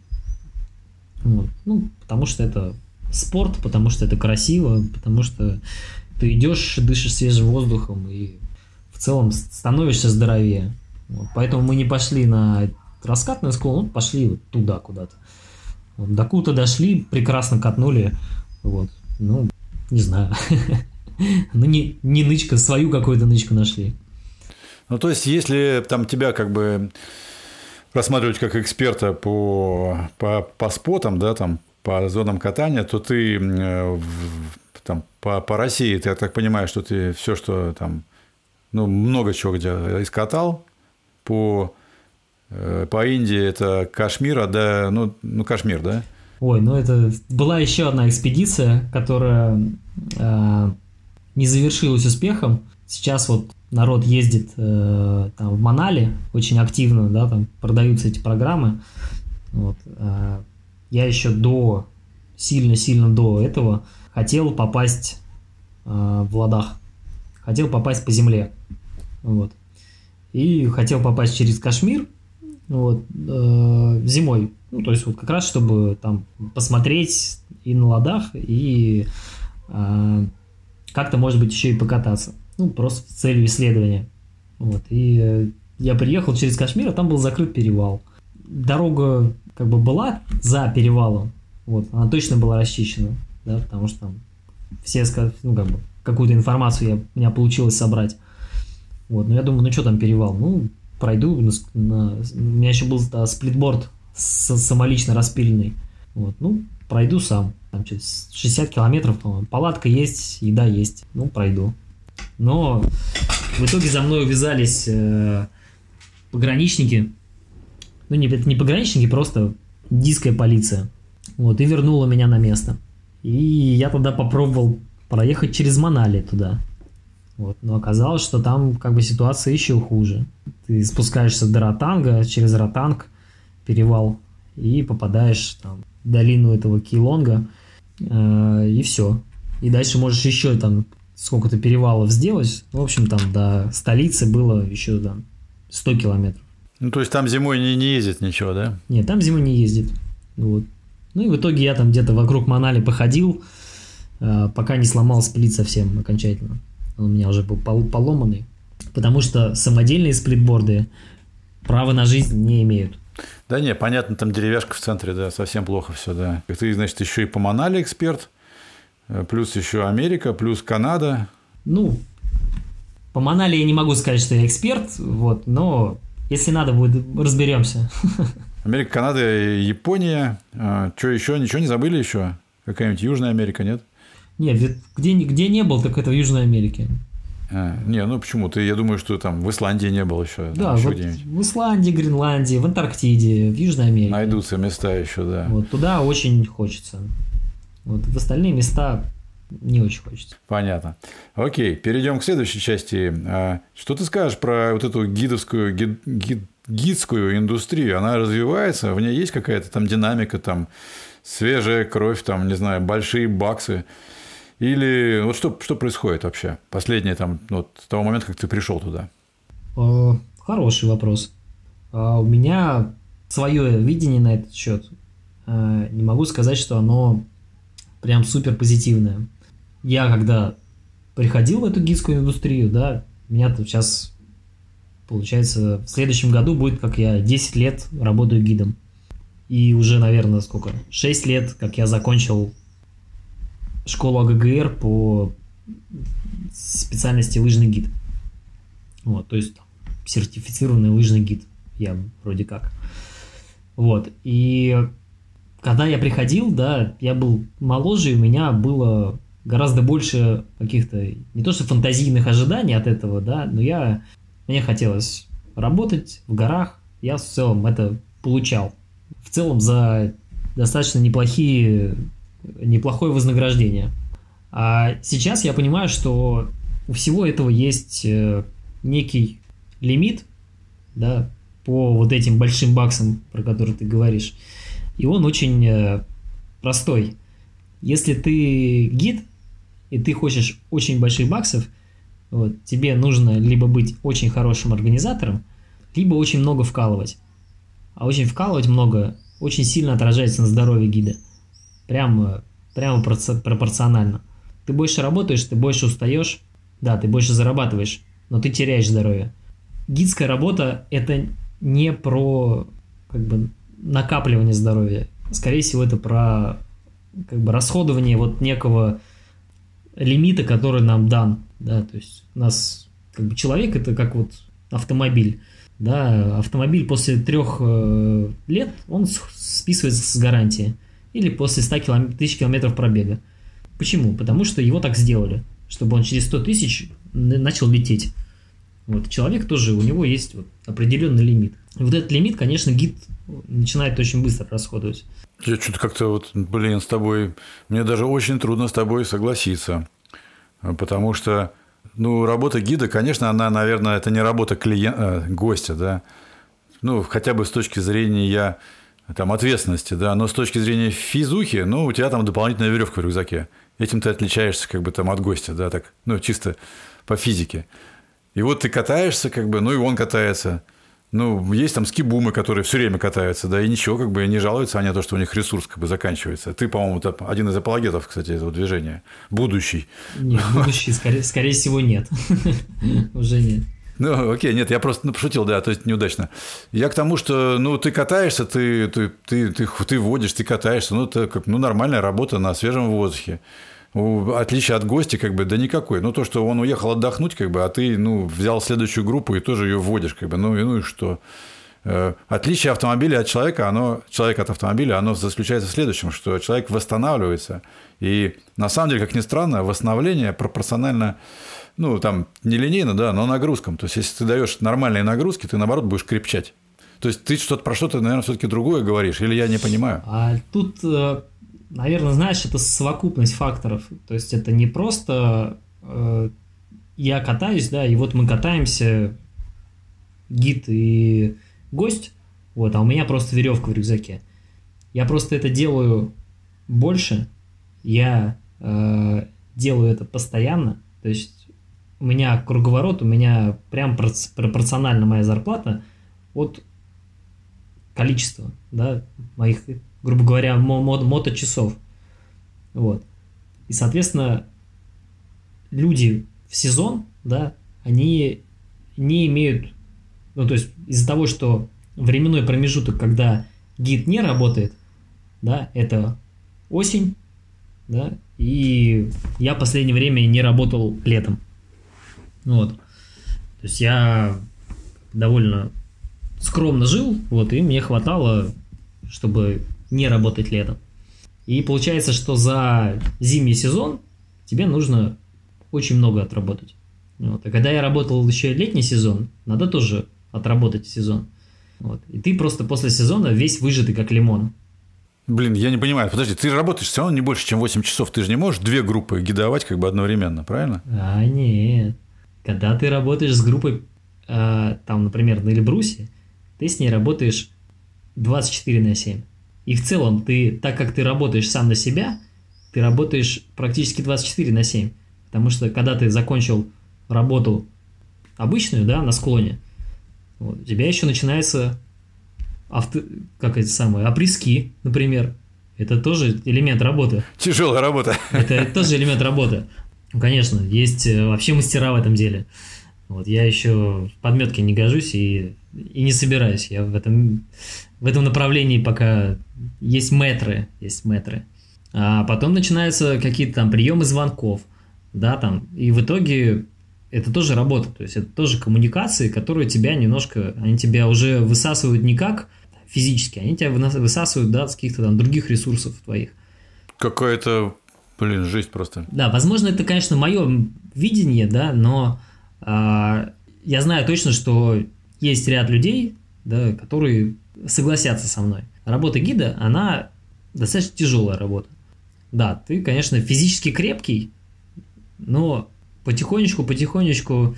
Вот. Ну, потому что это спорт, потому что это красиво, потому что ты идешь, дышишь свежим воздухом и в целом становишься здоровее. Вот, поэтому мы не пошли на раскатный склон, пошли вот туда куда-то. Вот, до куда дошли, прекрасно катнули. Вот, ну, не знаю. *laughs* ну, не, не нычка, свою какую-то нычку нашли. Ну, то есть, если там тебя как бы рассматривать как эксперта по, по, по спотам, да, там, по зонам катания, то ты там, по, по России, ты, я так понимаю, что ты все, что там ну, много чего где искатал. По, э, по Индии это Кашмир, а да, ну, ну, Кашмир, да? Ой, ну это была еще одна экспедиция, которая э, не завершилась успехом. Сейчас вот народ ездит э, там, в Манали очень активно, да, там продаются эти программы. Вот, э, я еще до сильно-сильно до этого хотел попасть э, в Ладах. Хотел попасть по земле. Вот. И хотел попасть через Кашмир вот, э, зимой. Ну, то есть вот как раз, чтобы там посмотреть и на Ладах, и э, как-то, может быть, еще и покататься. Ну, просто с целью исследования. Вот. И э, я приехал через Кашмир, а там был закрыт перевал. Дорога как бы была за перевалом, вот, она точно была расчищена, да, потому что там все, ну, как бы, какую-то информацию я, у меня получилось собрать. Вот, но я думаю, ну что там перевал? Ну, пройду, на, на, у меня еще был да, сплитборд с, самолично распиленный. Вот, ну, пройду сам. Там через 60 километров, по-моему. Палатка есть, еда есть. Ну, пройду. Но в итоге за мной увязались э, пограничники. Ну, не, не пограничники, просто диская полиция. Вот, и вернула меня на место. И я тогда попробовал проехать через Манали туда. Вот, но оказалось, что там как бы ситуация еще хуже. Ты спускаешься до Ротанга, через Ротанг, перевал, и попадаешь там, в долину этого Килонга, и все. И дальше можешь еще там сколько-то перевалов сделать. В общем, там до столицы было еще там 100 километров. Ну, то есть там зимой не, не ездит ничего, да? Нет, там зимой не ездит. Вот. Ну и в итоге я там где-то вокруг Манали походил, э, пока не сломал сплит совсем окончательно. Он у меня уже был поломанный. Потому что самодельные сплитборды права на жизнь не имеют. Да не, понятно, там деревяшка в центре, да, совсем плохо все, да. Ты, значит, еще и по Манали эксперт, э, плюс еще Америка, плюс Канада. Ну, по Манали я не могу сказать, что я эксперт, вот, но если надо будет, разберемся. *laughs* Америка, Канада, Япония. А, что еще? Ничего не забыли еще? Какая-нибудь Южная Америка, нет? Нет, где, где не был, так это в Южной Америке. А, не, ну почему? Ты, я думаю, что там в Исландии не был еще. Да, еще вот в Исландии, Гренландии, в Антарктиде, в Южной Америке. Найдутся места еще, да. Вот туда очень хочется. Вот в остальные места не очень хочется. Понятно. Окей, перейдем к следующей части. А, что ты скажешь про вот эту гидовскую, гид, гид, гидскую индустрию? Она развивается, в ней есть какая-то там динамика, там свежая кровь, там, не знаю, большие баксы. Или вот что, что происходит вообще? Последнее там, ну, вот, с того момента, как ты пришел туда. Хороший вопрос. А у меня свое видение на этот счет. А, не могу сказать, что оно прям супер позитивное я когда приходил в эту гидскую индустрию, да, меня тут сейчас, получается, в следующем году будет, как я 10 лет работаю гидом. И уже, наверное, сколько? 6 лет, как я закончил школу АГГР по специальности лыжный гид. Вот, то есть сертифицированный лыжный гид. Я вроде как. Вот. И когда я приходил, да, я был моложе, у меня было гораздо больше каких-то, не то что фантазийных ожиданий от этого, да, но я, мне хотелось работать в горах, я в целом это получал. В целом за достаточно неплохие, неплохое вознаграждение. А сейчас я понимаю, что у всего этого есть э, некий лимит, да, по вот этим большим баксам, про которые ты говоришь. И он очень э, простой. Если ты гид, и ты хочешь очень больших баксов, вот, тебе нужно либо быть очень хорошим организатором, либо очень много вкалывать. А очень вкалывать много очень сильно отражается на здоровье гида. Прямо, прямо пропорционально. Ты больше работаешь, ты больше устаешь, да, ты больше зарабатываешь, но ты теряешь здоровье. Гидская работа – это не про как бы, накапливание здоровья. Скорее всего, это про как бы, расходование вот некого лимита, который нам дан. Да, то есть у нас как бы человек это как вот автомобиль. Да, автомобиль после трех э, лет он списывается с гарантии. Или после 100 килом... тысяч километров пробега. Почему? Потому что его так сделали, чтобы он через 100 тысяч начал лететь. Вот, человек тоже, у него есть вот определенный лимит. И вот этот лимит, конечно, гид начинает очень быстро расходовать. Я что-то как-то вот, блин, с тобой, мне даже очень трудно с тобой согласиться, потому что, ну, работа гида, конечно, она, наверное, это не работа клиента, гостя, да, ну, хотя бы с точки зрения я там ответственности, да, но с точки зрения физухи, ну, у тебя там дополнительная веревка в рюкзаке. Этим ты отличаешься как бы там от гостя, да, так, ну, чисто по физике. И вот ты катаешься, как бы, ну, и он катается. Ну, есть там скибумы, которые все время катаются, да, и ничего, как бы не жалуются они на то, что у них ресурс как бы заканчивается. Ты, по-моему, один из апологетов, кстати, этого движения. Будущий. Нет, будущий, скорее, скорее всего, нет. *laughs* Уже нет. Ну, окей, нет, я просто ну, пошутил, да, то есть неудачно. Я к тому, что, ну, ты катаешься, ты, ты, ты, ты, ты водишь, ты катаешься, ну, это как, ну, нормальная работа на свежем воздухе. Отличие от гостя, как бы, да никакой. Ну, то, что он уехал отдохнуть, как бы, а ты, ну, взял следующую группу и тоже ее вводишь, как бы, ну, и, ну и что? Э, отличие автомобиля от человека, оно, человек от автомобиля, оно заключается в следующем, что человек восстанавливается. И на самом деле, как ни странно, восстановление пропорционально ну, там, не линейно, да, но нагрузкам. То есть, если ты даешь нормальные нагрузки, ты, наоборот, будешь крепчать. То есть, ты что-то про что-то, наверное, все-таки другое говоришь, или я не понимаю? А тут, э, наверное, знаешь, это совокупность факторов. То есть, это не просто э, я катаюсь, да, и вот мы катаемся, гид и гость, вот, а у меня просто веревка в рюкзаке. Я просто это делаю больше, я э, делаю это постоянно, то есть у меня круговорот, у меня прям пропорционально моя зарплата от количества, да, моих, грубо говоря, мото моточасов. Вот. И, соответственно, люди в сезон, да, они не имеют, ну, то есть из-за того, что временной промежуток, когда гид не работает, да, это осень, да, и я в последнее время не работал летом. Вот. То есть я довольно скромно жил, вот, и мне хватало, чтобы не работать летом. И получается, что за зимний сезон тебе нужно очень много отработать. Вот. А когда я работал еще летний сезон, надо тоже отработать сезон. Вот. И ты просто после сезона весь выжатый как лимон. Блин, я не понимаю. Подожди, ты работаешь все равно не больше, чем 8 часов. Ты же не можешь две группы гидовать как бы одновременно, правильно? А, нет. Когда ты работаешь с группой, э, там, например, на Эльбрусе, ты с ней работаешь 24 на 7. И в целом, ты, так как ты работаешь сам на себя, ты работаешь практически 24 на 7. Потому что когда ты закончил работу обычную, да, на склоне, вот, у тебя еще начинается авто, как это самое, оприски, например. Это тоже элемент работы. Тяжелая работа. Это тоже элемент работы. Ну, конечно, есть э, вообще мастера в этом деле. Вот, я еще в подметке не гожусь и, и не собираюсь. Я в этом, в этом направлении пока есть метры, есть метры. А потом начинаются какие-то там приемы звонков, да, там, и в итоге это тоже работа, то есть это тоже коммуникации, которые тебя немножко, они тебя уже высасывают не как физически, они тебя высасывают, да, с каких-то там других ресурсов твоих. Какое-то Блин, жизнь просто. Да, возможно, это, конечно, мое видение, да, но э, я знаю точно, что есть ряд людей, да, которые согласятся со мной. Работа гида, она достаточно тяжелая работа. Да, ты, конечно, физически крепкий, но потихонечку, потихонечку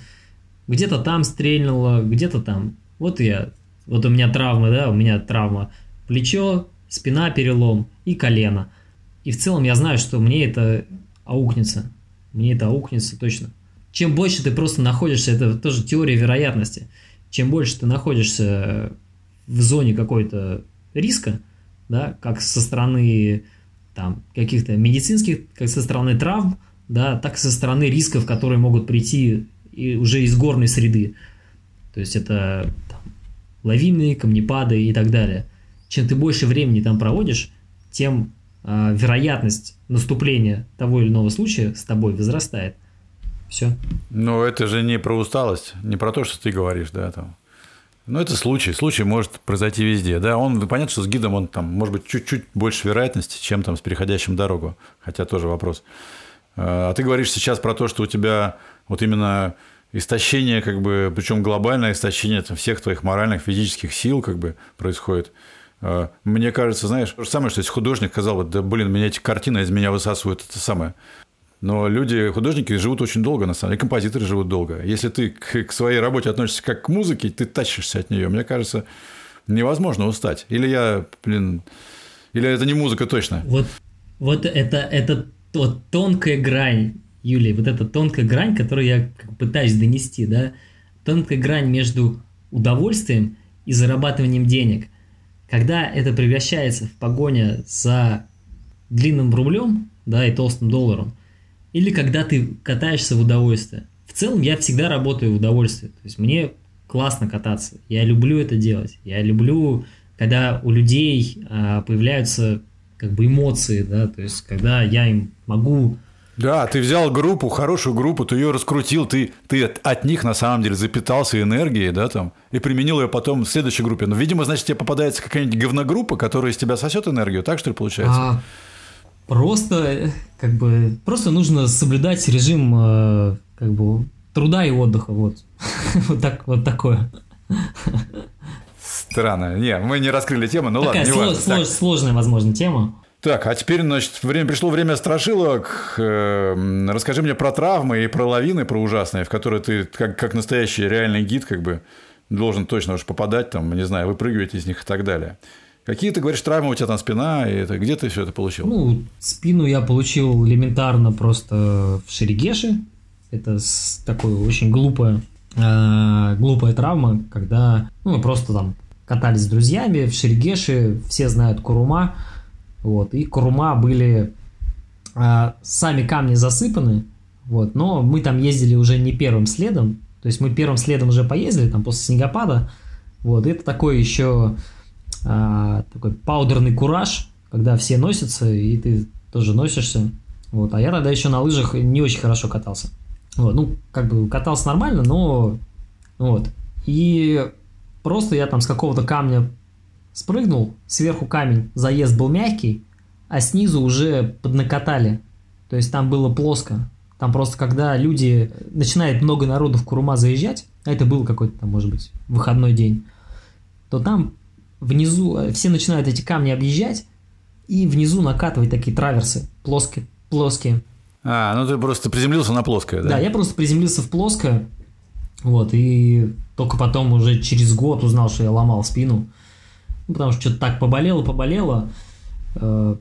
где-то там стрельнуло, где-то там. Вот я, вот у меня травма, да, у меня травма плечо, спина перелом и колено – и в целом я знаю, что мне это аукнется. Мне это аукнется точно. Чем больше ты просто находишься, это тоже теория вероятности. Чем больше ты находишься в зоне какой-то риска, да, как со стороны там каких-то медицинских, как со стороны травм, да, так и со стороны рисков, которые могут прийти и уже из горной среды. То есть это там, лавины, камнепады и так далее. Чем ты больше времени там проводишь, тем а, вероятность наступления того или иного случая с тобой возрастает. Все. Но это же не про усталость, не про то, что ты говоришь, да, там. Ну, это случай. Случай может произойти везде. Да, он, понятно, что с гидом он там, может быть, чуть-чуть больше вероятности, чем там с переходящим дорогу. Хотя тоже вопрос. А, а ты говоришь сейчас про то, что у тебя вот именно истощение, как бы, причем глобальное истощение там, всех твоих моральных, физических сил, как бы, происходит. А, мне кажется, знаешь, то же самое, что если художник сказал, вот, да блин, меня эти картины из меня высасывают, это самое. Но люди, художники живут очень долго, на самом деле, композиторы живут долго. Если ты к, к своей работе относишься как к музыке, ты тащишься от нее. Мне кажется, Невозможно устать. Или я, блин, или это не музыка точно? Вот, вот это, это вот тонкая грань, Юлия, вот эта тонкая грань, которую я пытаюсь донести, да, тонкая грань между удовольствием и зарабатыванием денег. Когда это превращается в погоня за длинным рублем, да, и толстым долларом, или когда ты катаешься в удовольствие. В целом я всегда работаю в удовольствие. То есть мне классно кататься. Я люблю это делать. Я люблю, когда у людей а, появляются как бы эмоции, да, то есть когда я им могу да, ты взял группу, хорошую группу, ты ее раскрутил, ты, ты от них на самом деле запитался энергией, да, там, и применил ее потом в следующей группе. Но, видимо, значит, тебе попадается какая-нибудь говногруппа, которая из тебя сосет энергию, так что ли получается? А, просто, как бы, просто нужно соблюдать режим, э, как бы, труда и отдыха, вот. *laughs* вот, так, вот такое. Странно. Не, мы не раскрыли тему, ну Такая ладно, не слож, важно. Слож, сложная, возможно, тема. Так, а теперь, значит, время, пришло время страшилок. Эм, расскажи мне про травмы и про лавины, про ужасные, в которые ты, как, как настоящий реальный гид, как бы должен точно уж попадать, там, не знаю, выпрыгивать из них и так далее. Какие, ты говоришь, травмы у тебя там спина, и это, где ты все это получил? Ну, спину я получил элементарно просто в Шерегеше. Это такое очень глупое, э, глупая травма, когда ну, просто там катались с друзьями в Шерегеше, все знают Курума, вот, и Курума были а, сами камни засыпаны, вот, но мы там ездили уже не первым следом, то есть мы первым следом уже поездили, там после снегопада, вот, это такой еще а, такой паудерный кураж, когда все носятся, и ты тоже носишься, вот, а я тогда еще на лыжах не очень хорошо катался, вот, ну, как бы катался нормально, но, вот, и просто я там с какого-то камня Спрыгнул, сверху камень, заезд был мягкий, а снизу уже поднакатали. То есть там было плоско. Там просто когда люди, начинает много народу в Курума заезжать, а это был какой-то там, может быть, выходной день, то там внизу э, все начинают эти камни объезжать и внизу накатывать такие траверсы плоские. плоские. А, ну ты просто приземлился на плоское, да? Да, я просто приземлился в плоское, вот, и только потом уже через год узнал, что я ломал спину. Ну, потому что что-то так поболело, поболело. Э,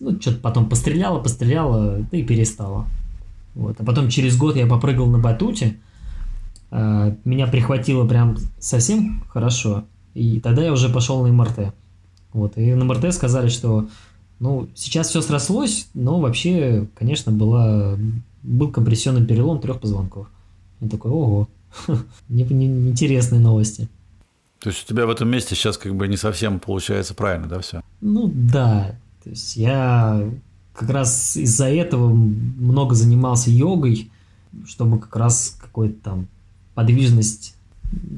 ну, что-то потом постреляло, постреляло, да и перестало. Вот. А потом через год я попрыгал на батуте. Э, меня прихватило прям совсем хорошо. И тогда я уже пошел на МРТ. Вот. И на МРТ сказали, что ну, сейчас все срослось, но вообще, конечно, была, был компрессионный перелом трех позвонков. Я такой, ого, *laughs* интересные новости. То есть у тебя в этом месте сейчас как бы не совсем получается правильно, да, все? Ну да. То есть я как раз из-за этого много занимался йогой, чтобы как раз какую-то там подвижность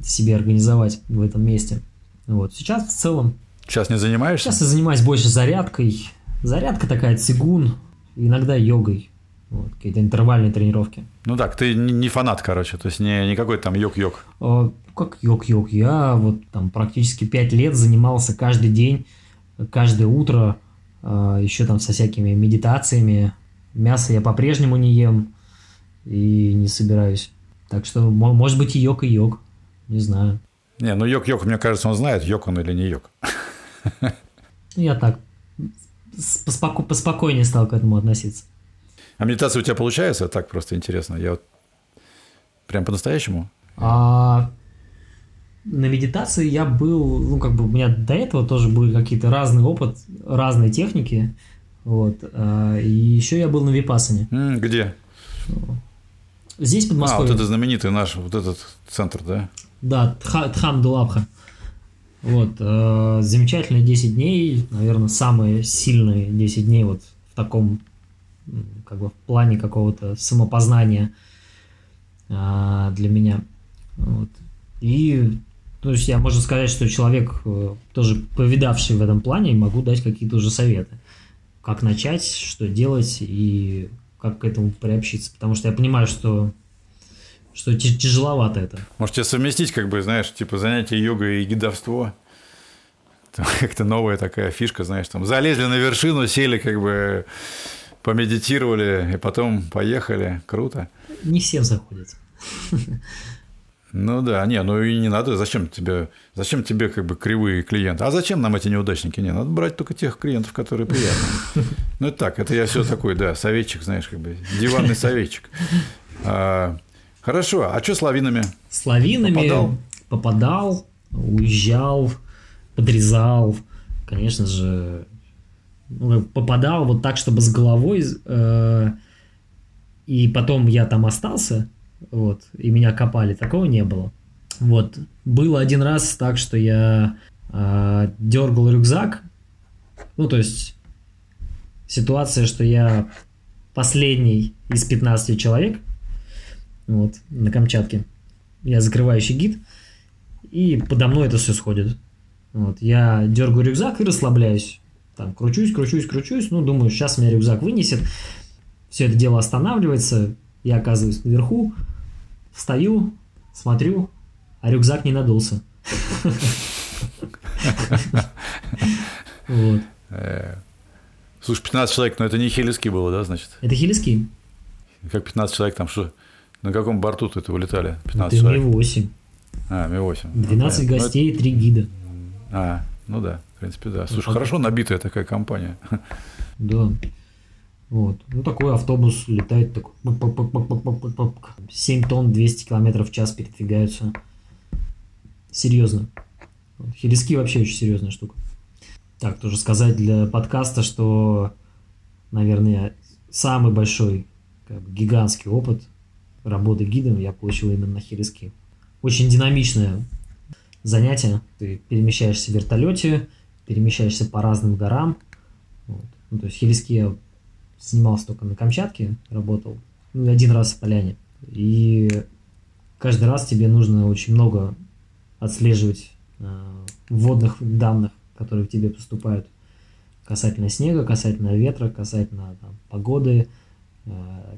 себе организовать в этом месте. Вот. Сейчас в целом... Сейчас не занимаешься? Сейчас я занимаюсь больше зарядкой. Зарядка такая, цигун, иногда йогой. Вот, какие-то интервальные тренировки. Ну так, ты не фанат, короче, то есть не, не какой-то там йог-йог. А, как йог-йог? Я вот там практически 5 лет занимался каждый день, каждое утро, а, еще там со всякими медитациями. Мясо я по-прежнему не ем и не собираюсь. Так что, может быть, и йог, и йог. Не знаю. Не, ну йог-йог, мне кажется, он знает, йог он или не йог. Я так поспоко- поспокойнее стал к этому относиться. А медитация у тебя получается? Так просто интересно. Я вот прям по-настоящему? А, на медитации я был, ну, как бы у меня до этого тоже были какие-то разные опыт, разные техники. Вот. А, и еще я был на Випасане. Где? Здесь, под Москвой. А, вот это знаменитый наш, вот этот центр, да? Да, Тхам Дулабха. Вот. Э, замечательные 10 дней, наверное, самые сильные 10 дней вот в таком как бы в плане какого-то самопознания а, для меня. Вот. И то есть я можно сказать, что человек, э, тоже повидавший в этом плане, могу дать какие-то уже советы. Как начать, что делать и как к этому приобщиться. Потому что я понимаю, что что тяжеловато это. Можете совместить, как бы, знаешь, типа занятие йогой и гидовство. *laughs* Как-то новая такая фишка, знаешь, там залезли на вершину, сели как бы помедитировали и потом поехали. Круто. Не всем заходит. Ну да, не, ну и не надо, зачем тебе, зачем тебе как бы кривые клиенты? А зачем нам эти неудачники? Не, надо брать только тех клиентов, которые приятные. Ну это так, это я все такой, да, советчик, знаешь, как бы диванный советчик. А, хорошо, а что с лавинами? С лавинами попадал, попадал уезжал, подрезал, конечно же, попадал вот так, чтобы с головой, э, и потом я там остался, вот, и меня копали, такого не было. Вот, было один раз так, что я э, дергал рюкзак, ну, то есть ситуация, что я последний из 15 человек, вот, на Камчатке, я закрывающий гид, и подо мной это все сходит. Вот, я дергаю рюкзак и расслабляюсь. Там кручусь, кручусь, кручусь. Ну, думаю, сейчас меня рюкзак вынесет. Все это дело останавливается. Я оказываюсь наверху. Встаю, смотрю, а рюкзак не надулся. Вот. Э, слушай, 15 человек, но это не хелиски было, да, значит? Это хелиски. Как 15 человек там, что? На каком борту ты это вылетали? 15 это человек? Ми-8. А, Ми-8. 12 ну, гостей, 3 гида. А, ну да, в принципе, да. Слушай, ну, хорошо набитая такая компания. *laughs* Да. Вот. Ну, такой автобус летает, такой 7 тонн, 200 километров в час передвигаются. Серьезно. Хелиски вообще очень серьезная штука. Так, тоже сказать для подкаста, что, наверное, самый большой, как бы, гигантский опыт работы гидом я получил именно на Хелиске. Очень динамичное занятие. Ты перемещаешься в вертолете, перемещаешься по разным горам. Вот. Ну, то есть Хелиски я снимался только на Камчатке, работал ну, один раз в Поляне. И каждый раз тебе нужно очень много отслеживать э, данных, которые к тебе поступают касательно снега, касательно ветра, касательно там, погоды, э,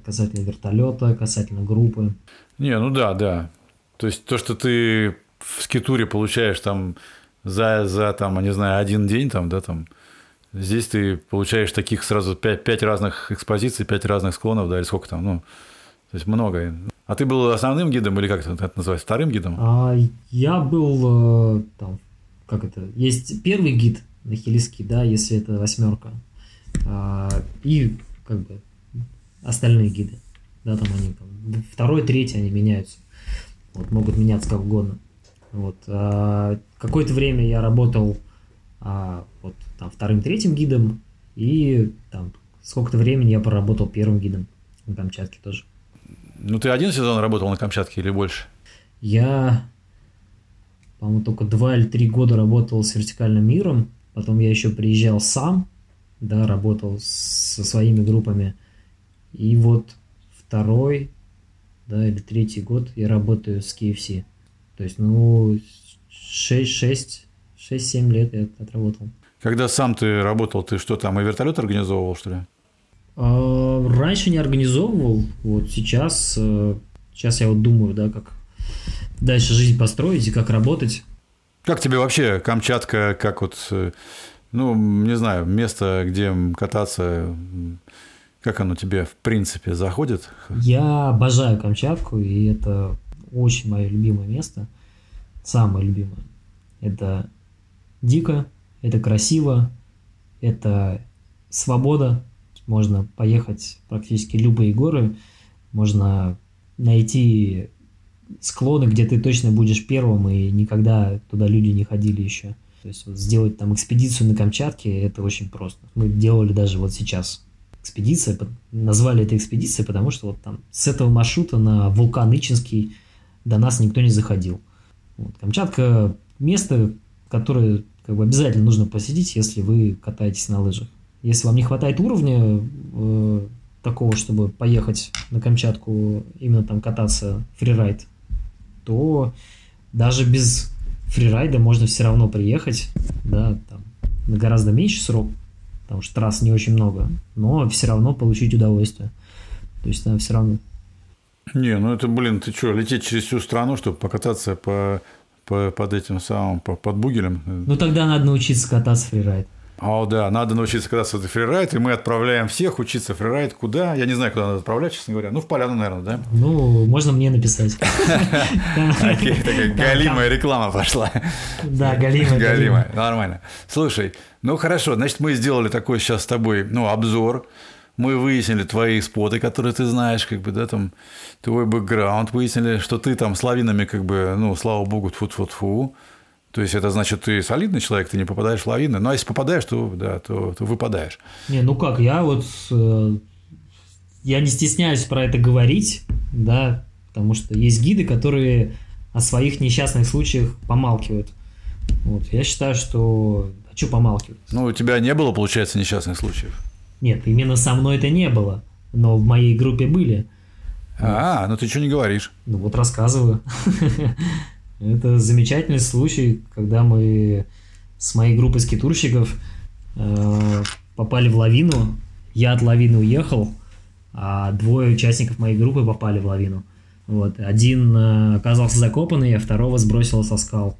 касательно вертолета, касательно группы. Не, ну да, да. То есть то, что ты в скитуре получаешь там за, за там, не знаю, один день, там, да, там, здесь ты получаешь таких сразу пять, пять разных экспозиций, пять разных склонов, да, или сколько там, ну, то есть много. А ты был основным гидом или как это, называется, вторым гидом? А, я был э, там, как это, есть первый гид на Хелиски, да, если это восьмерка, а, и как бы остальные гиды, да, там они там, второй, третий они меняются. Вот, могут меняться как угодно. Вот. А, какое-то время я работал а, вот, там, вторым, третьим гидом, и там сколько-то времени я проработал первым гидом на Камчатке тоже. Ну, ты один сезон работал на Камчатке или больше? Я, по-моему, только два или три года работал с вертикальным миром, потом я еще приезжал сам, да, работал со своими группами, и вот второй, да, или третий год я работаю с KFC. То есть, ну, 6-7 лет я отработал. Когда сам ты работал, ты что там, и вертолет организовывал, что ли? А, раньше не организовывал, вот сейчас, э, сейчас я вот думаю, да, как дальше жизнь построить и как работать. Как тебе вообще Камчатка, как вот, э, ну, не знаю, место, где кататься, как оно тебе, в принципе, заходит? Я обожаю Камчатку, и это очень мое любимое место. Самое любимое. Это дико, это красиво, это свобода. Можно поехать практически любые горы, можно найти склоны, где ты точно будешь первым, и никогда туда люди не ходили еще. То есть вот сделать там экспедицию на Камчатке, это очень просто. Мы делали даже вот сейчас экспедиция, назвали это экспедицией, потому что вот там с этого маршрута на вулкан Ичинский до нас никто не заходил. Вот. Камчатка – место, которое как бы обязательно нужно посетить, если вы катаетесь на лыжах. Если вам не хватает уровня э, такого, чтобы поехать на Камчатку, именно там кататься фрирайд, то даже без фрирайда можно все равно приехать, да, там, на гораздо меньший срок, потому что трасс не очень много, но все равно получить удовольствие. То есть там все равно. Не, ну это, блин, ты что, лететь через всю страну, чтобы покататься по, по, под этим самым, по, под бугелем? Ну тогда надо научиться кататься фрирайд. О, да, надо научиться кататься в фрирайд, и мы отправляем всех учиться фрирайд. Куда? Я не знаю, куда надо отправлять, честно говоря. Ну, в поляну, наверное, да? Ну, можно мне написать. *laughs* Такая галимая реклама пошла. Да, галимая. Галимая, нормально. Слушай, ну хорошо, значит, мы сделали такой сейчас с тобой, ну, обзор. Мы выяснили твои споты, которые ты знаешь, как бы, да, там, твой бэкграунд, выяснили, что ты там с лавинами, как бы, ну, слава богу, тфу-тфу-тфу. То есть это значит, ты солидный человек, ты не попадаешь в лавины. Ну, а если попадаешь, то да, то, то выпадаешь. Не, ну как, я вот э, я не стесняюсь про это говорить, да, потому что есть гиды, которые о своих несчастных случаях помалкивают. Вот, я считаю, что... А что помалкивать? Ну, у тебя не было, получается, несчастных случаев? Нет, именно со мной это не было, но в моей группе были. А, ну ты что не говоришь? Ну вот рассказываю. *laughs* Это замечательный случай, когда мы с моей группой скитурщиков э, попали в лавину. Я от лавины уехал, а двое участников моей группы попали в лавину. Вот. Один э, оказался закопанный, а второго сбросило со скал.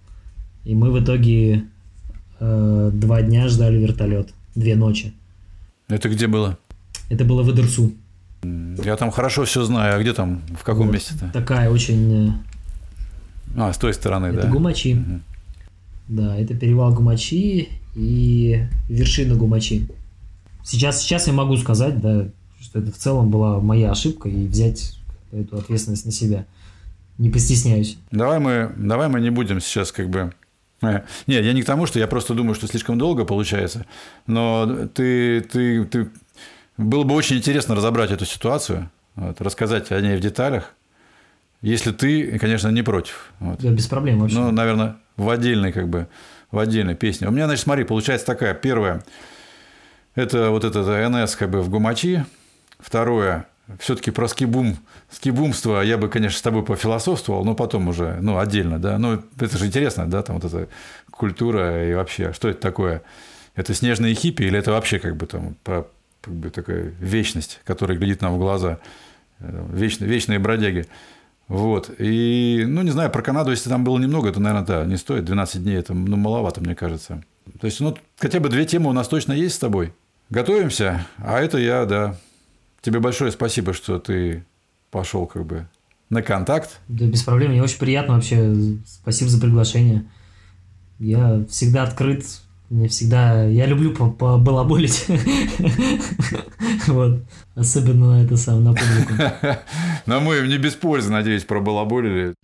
И мы в итоге э, два дня ждали вертолет. Две ночи. Это где было? Это было в Идерсу. Я там хорошо все знаю. А где там? В каком вот. месте-то? Такая очень э, а, с той стороны, это да. Гумачи. Угу. Да, это перевал Гумачи и вершина Гумачи. Сейчас, сейчас я могу сказать, да, что это в целом была моя ошибка и взять эту ответственность на себя. Не постесняюсь. Давай мы, давай мы не будем сейчас как бы *laughs* нет, я не к тому, что я просто думаю, что слишком долго получается. Но ты, ты, ты... Было бы очень интересно разобрать эту ситуацию, вот, рассказать о ней в деталях. Если ты, конечно, не против. Вот. Да, без проблем вообще. Ну, наверное, в отдельной, как бы, в отдельной песне. У меня, значит, смотри, получается такая. Первая – это вот это НС как бы в Гумачи. Второе – все-таки про скибум, скибумство я бы, конечно, с тобой пофилософствовал, но потом уже, ну, отдельно, да. Ну, это же интересно, да, там вот эта культура и вообще, что это такое? Это снежные хиппи или это вообще как бы там про, как бы такая вечность, которая глядит нам в глаза, э, вечные, вечные бродяги. Вот. И, ну, не знаю, про Канаду, если там было немного, это, наверное, да, не стоит. 12 дней это ну, маловато, мне кажется. То есть, ну, хотя бы две темы у нас точно есть с тобой. Готовимся. А это я, да. Тебе большое спасибо, что ты пошел как бы на контакт. Да, без проблем. Мне очень приятно вообще. Спасибо за приглашение. Я всегда открыт мне всегда... Я люблю побалаболить. *laughs* Вот. Особенно это сам, на публику. *laughs* Но мы не без пользы, надеюсь, пробалаболили.